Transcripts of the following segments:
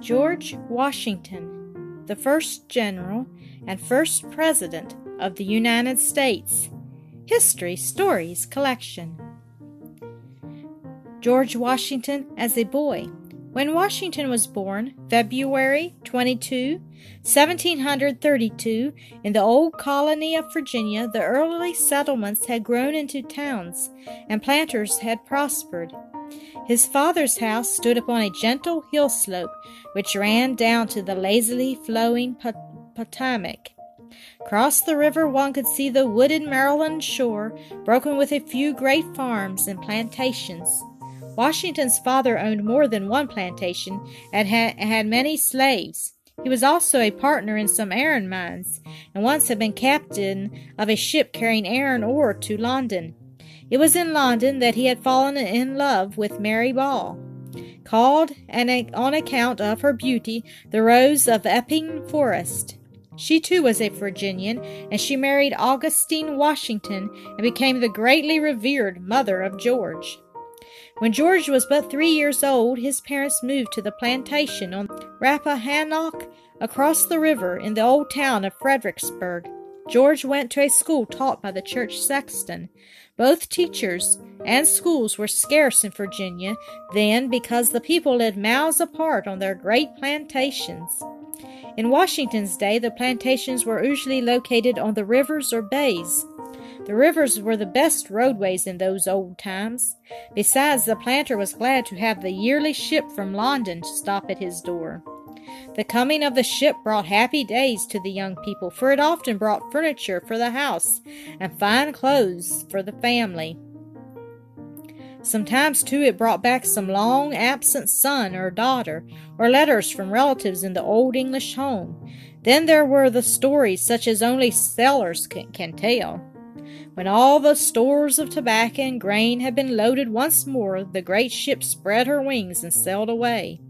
George Washington, the first general and first president of the United States. History Stories Collection. George Washington as a boy. When Washington was born, February 22, 1732, in the old colony of Virginia, the early settlements had grown into towns, and planters had prospered. His father's house stood upon a gentle hill slope which ran down to the lazily flowing Potomac. Across the river one could see the wooded Maryland shore, broken with a few great farms and plantations. Washington's father owned more than one plantation and had many slaves. He was also a partner in some iron mines, and once had been captain of a ship carrying iron ore to London. It was in London that he had fallen in love with Mary Ball, called on account of her beauty the Rose of Epping Forest. She too was a Virginian, and she married Augustine Washington and became the greatly revered mother of George. When George was but three years old, his parents moved to the plantation on Rappahannock across the river in the old town of Fredericksburg. George went to a school taught by the church sexton. Both teachers and schools were scarce in Virginia then because the people lived miles apart on their great plantations. In Washington's day, the plantations were usually located on the rivers or bays. The rivers were the best roadways in those old times. Besides, the planter was glad to have the yearly ship from London to stop at his door. The coming of the ship brought happy days to the young people, for it often brought furniture for the house and fine clothes for the family. Sometimes, too, it brought back some long absent son or daughter, or letters from relatives in the old English home. Then there were the stories such as only sailors can, can tell. When all the stores of tobacco and grain had been loaded once more, the great ship spread her wings and sailed away.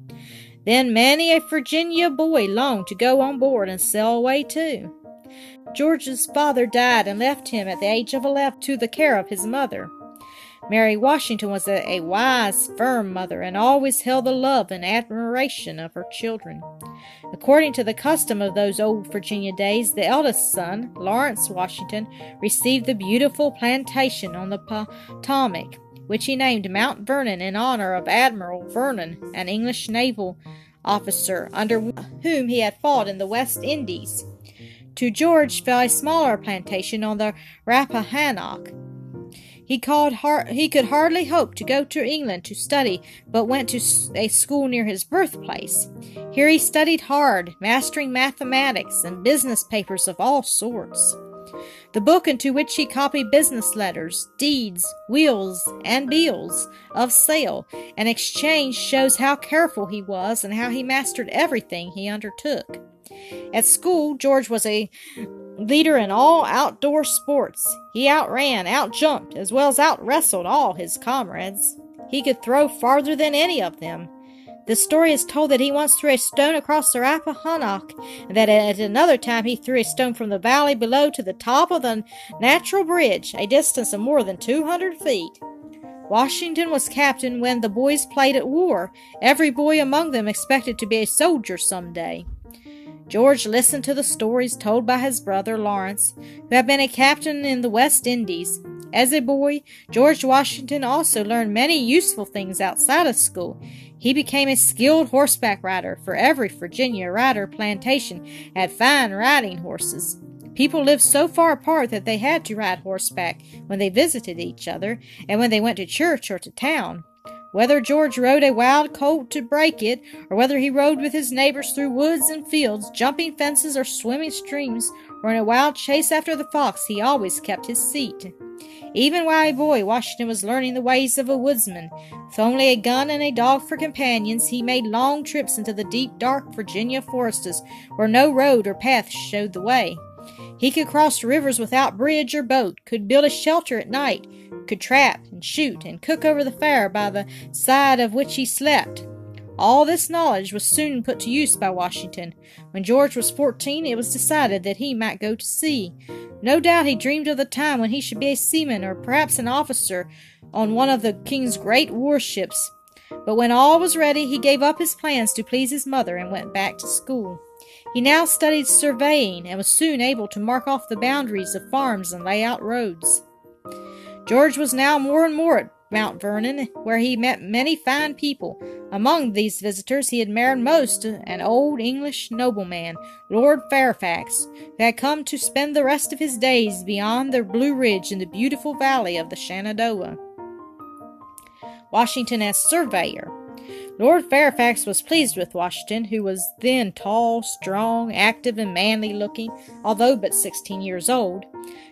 Then many a Virginia boy longed to go on board and sail away too. George's father died and left him at the age of eleven to the care of his mother. Mary Washington was a, a, wise, firm mother and always held the love and admiration of her children. According to the custom of those old Virginia days, the eldest son, Lawrence Washington, received the beautiful plantation on the Potomac, which he named Mount Vernon in honor of Admiral Vernon, an English naval officer under whom he had fought in the West Indies. To George fell a smaller plantation on the Rappahannock, he, called har- he could hardly hope to go to England to study, but went to a school near his birthplace. Here he studied hard, mastering mathematics and business papers of all sorts. The book into which he copied business letters, deeds, wills, and bills of sale and exchange shows how careful he was and how he mastered everything he undertook. At school, George was a leader in all outdoor sports. He outran, outjumped, as well as outwrestled all his comrades. He could throw farther than any of them. The story is told that he once threw a stone across the Rappahannock, and that at another time he threw a stone from the valley below to the top of the natural bridge, a distance of more than two hundred feet. Washington was captain when the boys played at war. Every boy among them expected to be a soldier some day. George listened to the stories told by his brother Lawrence, who had been a captain in the West Indies. As a boy, George Washington also learned many useful things outside of school. He became a skilled horseback rider, for every Virginia rider plantation had fine riding horses. People lived so far apart that they had to ride horseback when they visited each other and when they went to church or to town. Whether George rode a wild colt to break it, or whether he rode with his neighbors through woods and fields, jumping fences or swimming streams, or in a wild chase after the fox, he always kept his seat. Even while a boy, Washington was learning the ways of a woodsman. With only a gun and a dog for companions, he made long trips into the deep, dark Virginia forests where no road or path showed the way. He could cross rivers without bridge or boat, could build a shelter at night, could trap and shoot and cook over the fire by the side of which he slept. All this knowledge was soon put to use by Washington. When George was fourteen, it was decided that he might go to sea. No doubt he dreamed of the time when he should be a seaman or perhaps an officer on one of the king's great warships. But when all was ready, he gave up his plans to please his mother and went back to school. He now studied surveying and was soon able to mark off the boundaries of farms and lay out roads. George was now more and more at Mount Vernon, where he met many fine people. Among these visitors, he admired most an old English nobleman, Lord Fairfax, who had come to spend the rest of his days beyond the Blue Ridge in the beautiful valley of the Shenandoah. Washington as surveyor. Lord Fairfax was pleased with Washington, who was then tall, strong, active, and manly looking, although but sixteen years old.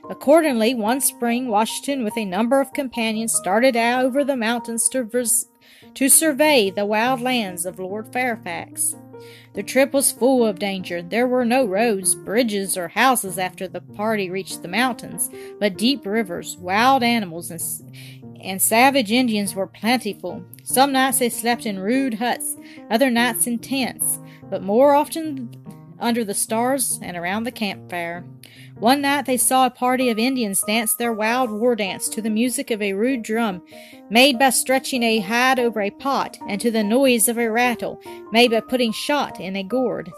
Accordingly, one spring, Washington, with a number of companions, started out over the mountains to, vers- to survey the wild lands of Lord Fairfax. The trip was full of danger. There were no roads, bridges, or houses after the party reached the mountains, but deep rivers, wild animals, and, and savage Indians were plentiful. Some nights they slept in rude huts, other nights in tents, but more often under the stars and around the campfire. One night they saw a party of Indians dance their wild war dance to the music of a rude drum made by stretching a hide over a pot, and to the noise of a rattle made by putting shot in a gourd.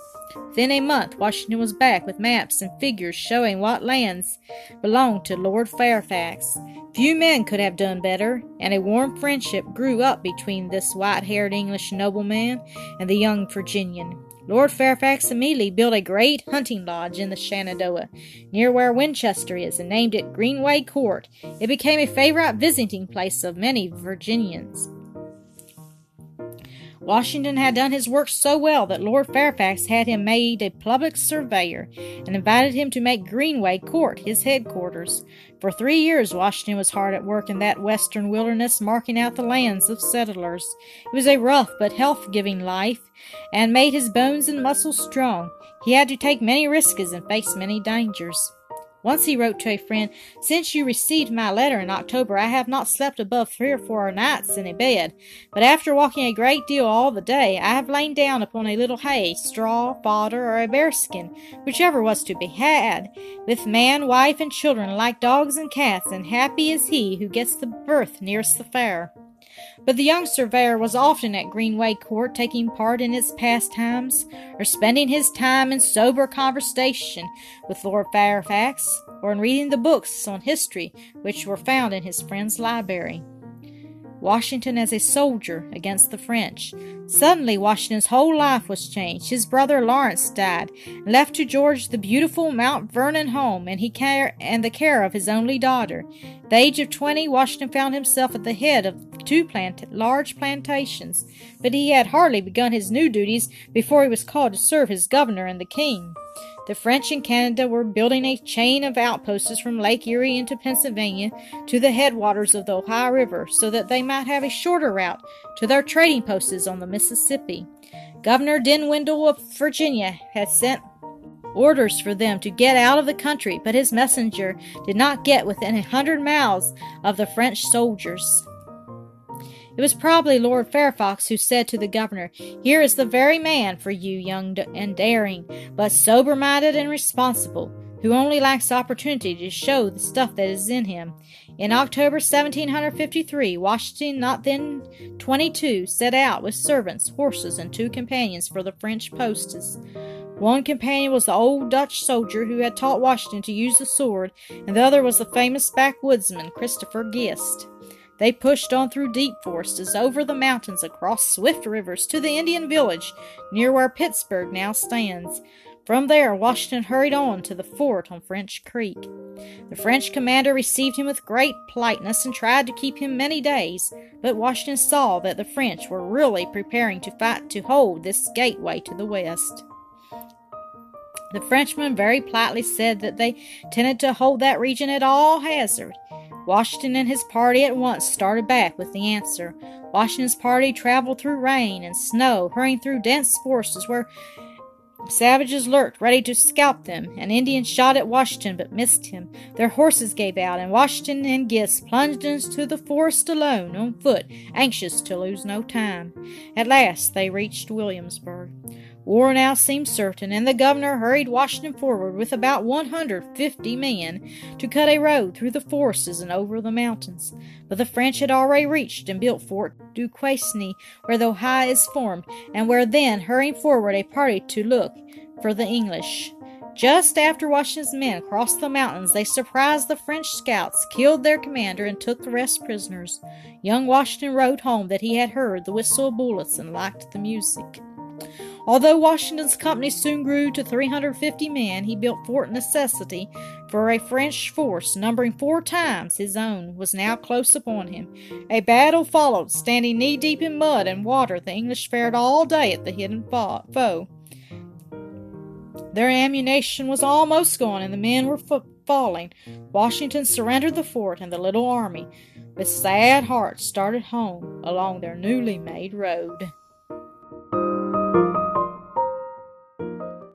Within a month, Washington was back with maps and figures showing what lands belonged to Lord Fairfax. Few men could have done better, and a warm friendship grew up between this white haired English nobleman and the young Virginian. Lord Fairfax immediately built a great hunting lodge in the Shenandoah, near where Winchester is, and named it Greenway Court. It became a favorite visiting place of many Virginians. Washington had done his work so well that Lord Fairfax had him made a public surveyor and invited him to make Greenway Court his headquarters. For three years, Washington was hard at work in that western wilderness, marking out the lands of settlers. It was a rough but health giving life, and made his bones and muscles strong. He had to take many risks and face many dangers. Once he wrote to a friend, Since you received my letter in October, I have not slept above three or four nights in a bed, but after walking a great deal all the day, I have lain down upon a little hay, straw, fodder, or a bearskin, whichever was to be had, with man, wife, and children like dogs and cats, and happy is he who gets the berth nearest the fire. But the young surveyor was often at Greenway Court taking part in its pastimes, or spending his time in sober conversation with Lord Fairfax, or in reading the books on history which were found in his friend's library. Washington as a soldier against the French. Suddenly, Washington's whole life was changed. His brother Lawrence died, and left to George the beautiful Mount Vernon home, and he care and the care of his only daughter. At the age of twenty, Washington found himself at the head of two plant- large plantations, but he had hardly begun his new duties before he was called to serve his governor and the king. The French in Canada were building a chain of outposts from Lake Erie into Pennsylvania to the headwaters of the Ohio River so that they might have a shorter route to their trading posts on the Mississippi. Governor Dinwiddie of Virginia had sent orders for them to get out of the country, but his messenger did not get within a hundred miles of the French soldiers. It was probably Lord Fairfax who said to the governor, Here is the very man for you, young and daring, but sober minded and responsible, who only lacks opportunity to show the stuff that is in him. In October 1753, Washington, not then 22, set out with servants, horses, and two companions for the French posts. One companion was the old Dutch soldier who had taught Washington to use the sword, and the other was the famous backwoodsman Christopher Gist. They pushed on through deep forests, over the mountains, across swift rivers, to the Indian village near where Pittsburgh now stands. From there, Washington hurried on to the fort on French Creek. The French commander received him with great politeness and tried to keep him many days, but Washington saw that the French were really preparing to fight to hold this gateway to the west. The Frenchmen very politely said that they intended to hold that region at all hazard. Washington and his party at once started back with the answer. Washington's party traveled through rain and snow, hurrying through dense forests where savages lurked ready to scalp them. An Indian shot at Washington but missed him. Their horses gave out, and Washington and Gist plunged into the forest alone, on foot, anxious to lose no time. At last they reached Williamsburg. War now seemed certain, and the governor hurried Washington forward with about 150 men to cut a road through the forests and over the mountains. But the French had already reached and built Fort Duquesne, where the Ohio is formed, and were then hurrying forward a party to look for the English. Just after Washington's men crossed the mountains, they surprised the French scouts, killed their commander, and took the rest prisoners. Young Washington wrote home that he had heard the whistle of bullets and liked the music. Although Washington's company soon grew to 350 men, he built Fort Necessity, for a French force numbering four times his own was now close upon him. A battle followed, standing knee deep in mud and water. The English fared all day at the hidden foe. Their ammunition was almost gone, and the men were falling. Washington surrendered the fort, and the little army, with sad hearts, started home along their newly made road.